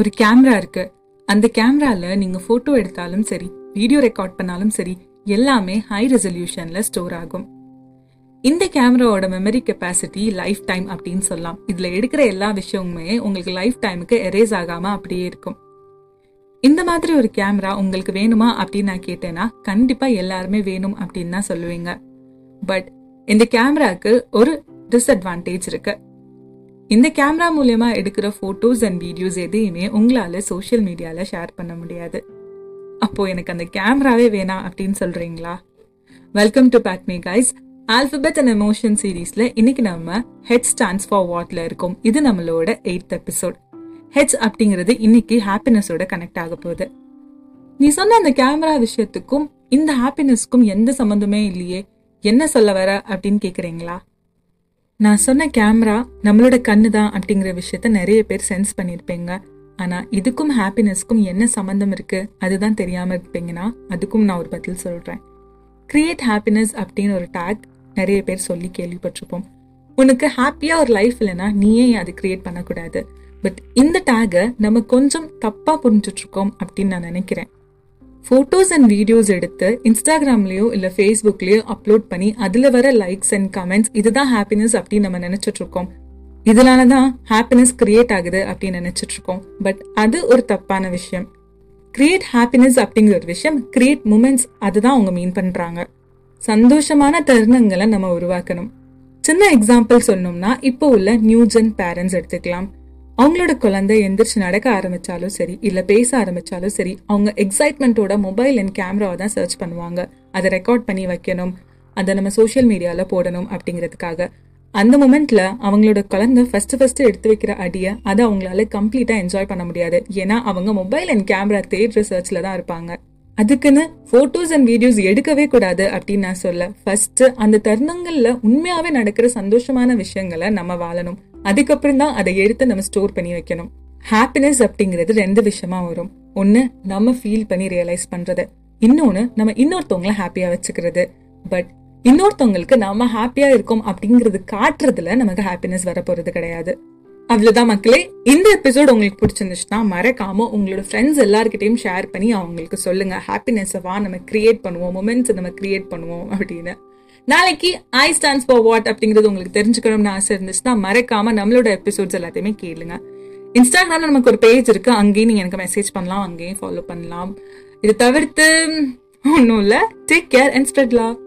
ஒரு கேமரா இருக்கு. அந்த கேமரால நீங்க போட்டோ எடுத்தாலும் சரி வீடியோ ரெக்கார்ட் பண்ணாலும் சரி எல்லாமே ஹை ரெசல்யூஷன்ல ஸ்டோர் ஆகும். இந்த கேமராவோட மெமரி கெப்பாசிட்டி லைஃப் டைம் அப்படின்னு சொல்லலாம். இதுல எடுக்கிற எல்லா விஷயமுமே உங்களுக்கு லைஃப் டைமுக்கு எரேஸ் ஆகாம அப்படியே இருக்கும். இந்த மாதிரி ஒரு கேமரா உங்களுக்கு வேணுமா அப்படின்னு நான் கேட்டேன்னா கண்டிப்பா எல்லாருமே வேணும் அப்படின்னு தான் சொல்லுவீங்க. பட் இந்த கேமராக்கு ஒரு டிஸ்அட்வான்டேஜ் இருக்குது இந்த கேமரா மூலயமா எடுக்கிற ஃபோட்டோஸ் அண்ட் வீடியோஸ் எதையுமே உங்களால் சோஷியல் மீடியாவில் ஷேர் பண்ண முடியாது. அப்போ எனக்கு அந்த கேமராவே வேணாம் அப்படின்னு சொல்றீங்களா? Welcome to back me guys alphabet and emotion சீரீஸ்ல இன்னைக்கு நம்ம ஹெட் ஸ்டாண்ட்ஸ் ஃபார் வாட்ல இருக்கோம். இது நம்மளோட எயித் எபிசோட் ஹெட்ஸ் அப்படிங்கிறது இன்னைக்கு ஹாப்பினஸோட கனெக்ட் ஆக போகுது. நீ சொன்ன அந்த கேமரா விஷயத்துக்கும் இந்த ஹாப்பினஸ்க்கும் எந்த சம்மந்தமே இல்லையே. என்ன சொல்ல வர அப்படின்னு கேக்குறீங்களா? நான் சொன்ன கேமரா நம்மளோட கண்ணு தான் அப்படிங்கிற விஷயத்த நிறைய பேர் சென்ஸ் பண்ணியிருப்பீங்க. ஆனா இதுக்கும் ஹாப்பினஸ்க்கும் என்ன சம்மந்தம் இருக்கு? அதுதான் தெரியாம இருப்பீங்கன்னா அதுக்கும் நான் ஒரு பதில் சொல்றேன். கிரியேட் ஹாப்பினஸ் அப்படின்னு ஒரு டேக் நிறைய பேர் சொல்லி கேள்விப்பட்டிருப்போம். உனக்கு ஹாப்பியா ஒரு லைஃப் இல்லைன்னா நீயே அது கிரியேட் பண்ணக்கூடாது. பட் இந்த டேகை நம்ம கொஞ்சம் தப்பா புரிஞ்சுட்டு இருக்கோம் அப்படின்னு நான் நினைக்கிறேன். ஃபோட்டோஸ் அண்ட் வீடியோஸ் எடுத்து இன்ஸ்டாகிராம்லேயோ இல்லை ஃபேஸ்புக்லயோ அப்லோட் பண்ணி அதில் வர லைக்ஸ் அண்ட் கமெண்ட்ஸ் இதுதான் ஹாப்பினஸ் அப்படின்னு நம்ம நினச்சிட்ருக்கோம் இதனால தான் ஹாப்பினஸ் கிரியேட் ஆகுது அப்படின்னு நினச்சிட்ருக்கோம் பட் அது ஒரு தப்பான விஷயம். கிரியேட் ஹாப்பினஸ் அப்படிங்கிற ஒரு விஷயம் கிரியேட் மூமெண்ட்ஸ் அதுதான் அவங்க மீன் பண்ணுறாங்க சந்தோஷமான தருணங்களை நம்ம உருவாக்கணும். சின்ன எக்ஸாம்பிள் சொன்னோம்னா இப்போ உள்ள நியூ ஜென் பேரண்ட்ஸ் எடுத்துக்கலாம். அவங்களோட குழந்தை எந்திரிச்சு நடக்க ஆரம்பிச்சாலும் சரி இல்லை பேச ஆரம்பிச்சாலும் சரி அவங்க எக்ஸைட்மெண்ட்டோட மொபைல் அண்ட் கேமராவை தான் சர்ச் பண்ணுவாங்க. அதை ரெக்கார்ட் பண்ணி வைக்கணும். அதை நம்ம சோஷியல் மீடியாவில் போடணும் அப்படிங்கிறதுக்காக. அந்த மொமெண்ட்ல அவங்களோட குழந்தை ஃபர்ஸ்ட் ஃபர்ஸ்ட் எடுத்து வைக்கிற அடியை அதை அவங்களால கம்ப்ளீட்டா என்ஜாய் பண்ண முடியாது. ஏன்னா அவங்க மொபைல் அண்ட் கேமரா தேட் ரிசர்ச்ல தான் இருப்பாங்க. அதுக்குன்னு போட்டோஸ் அண்ட் வீடியோஸ் எடுக்கவே கூடாது அப்படின்னு நான் சொல்ல. ஃபர்ஸ்ட் அந்த தருணங்கள்ல உண்மையாவே நடக்கிற சந்தோஷமான விஷயங்களை நம்ம வாழணும். அதுக்கப்புறம் தான் அதை எடுத்து நம்ம ஸ்டோர் பண்ணி வைக்கணும். ஹாப்பினஸ் அப்படிங்கிறது ரெண்டு விஷயமா வரும். ஒன்னு நம்ம ஃபீல் பண்ணி ரியலைஸ் பண்றது. இன்னொன்னு நம்ம இன்னொருத்தவங்கள ஹாப்பியா வச்சுக்கிறது. பட் இன்னொருத்தவங்களுக்கு நாம ஹாப்பியா இருக்கோம் அப்படிங்கறது காட்டுறதுல நமக்கு ஹாப்பினஸ் வர போறது கிடையாது. அவ்வளோதான் மக்களே. இந்த எபிசோட் உங்களுக்கு பிடிச்சிருந்துச்சுன்னா மறக்காம உங்களோட ஃப்ரெண்ட்ஸ் எல்லாருக்கிட்டையும் ஷேர் பண்ணி அவங்களுக்கு சொல்லுங்க. ஹாப்பினஸ்ஸவா நம்ம கிரியேட் பண்ணுவோம். மொமெண்ட்ஸ் நம்ம கிரியேட் பண்ணுவோம் அப்படின்னு. நாளைக்கு ஐ ஸ்டாண்ட்ஸ் ஃபார் வாட் அப்படிங்கிறது உங்களுக்கு தெரிஞ்சுக்கணும்னு ஆசை இருந்துச்சுன்னா மறக்காம நம்மளோட எபிசோட்ஸ் எல்லாத்தையுமே கேளுங்க. இன்ஸ்டாகிராம்ல நமக்கு ஒரு பேஜ் இருக்கு. அங்கேயும் நீங்க எனக்கு மெசேஜ் பண்ணலாம். அங்கேயும் ஃபாலோ பண்ணலாம். இது தவிர்த்து ஒன்றும் இல்லை. Take care and spread love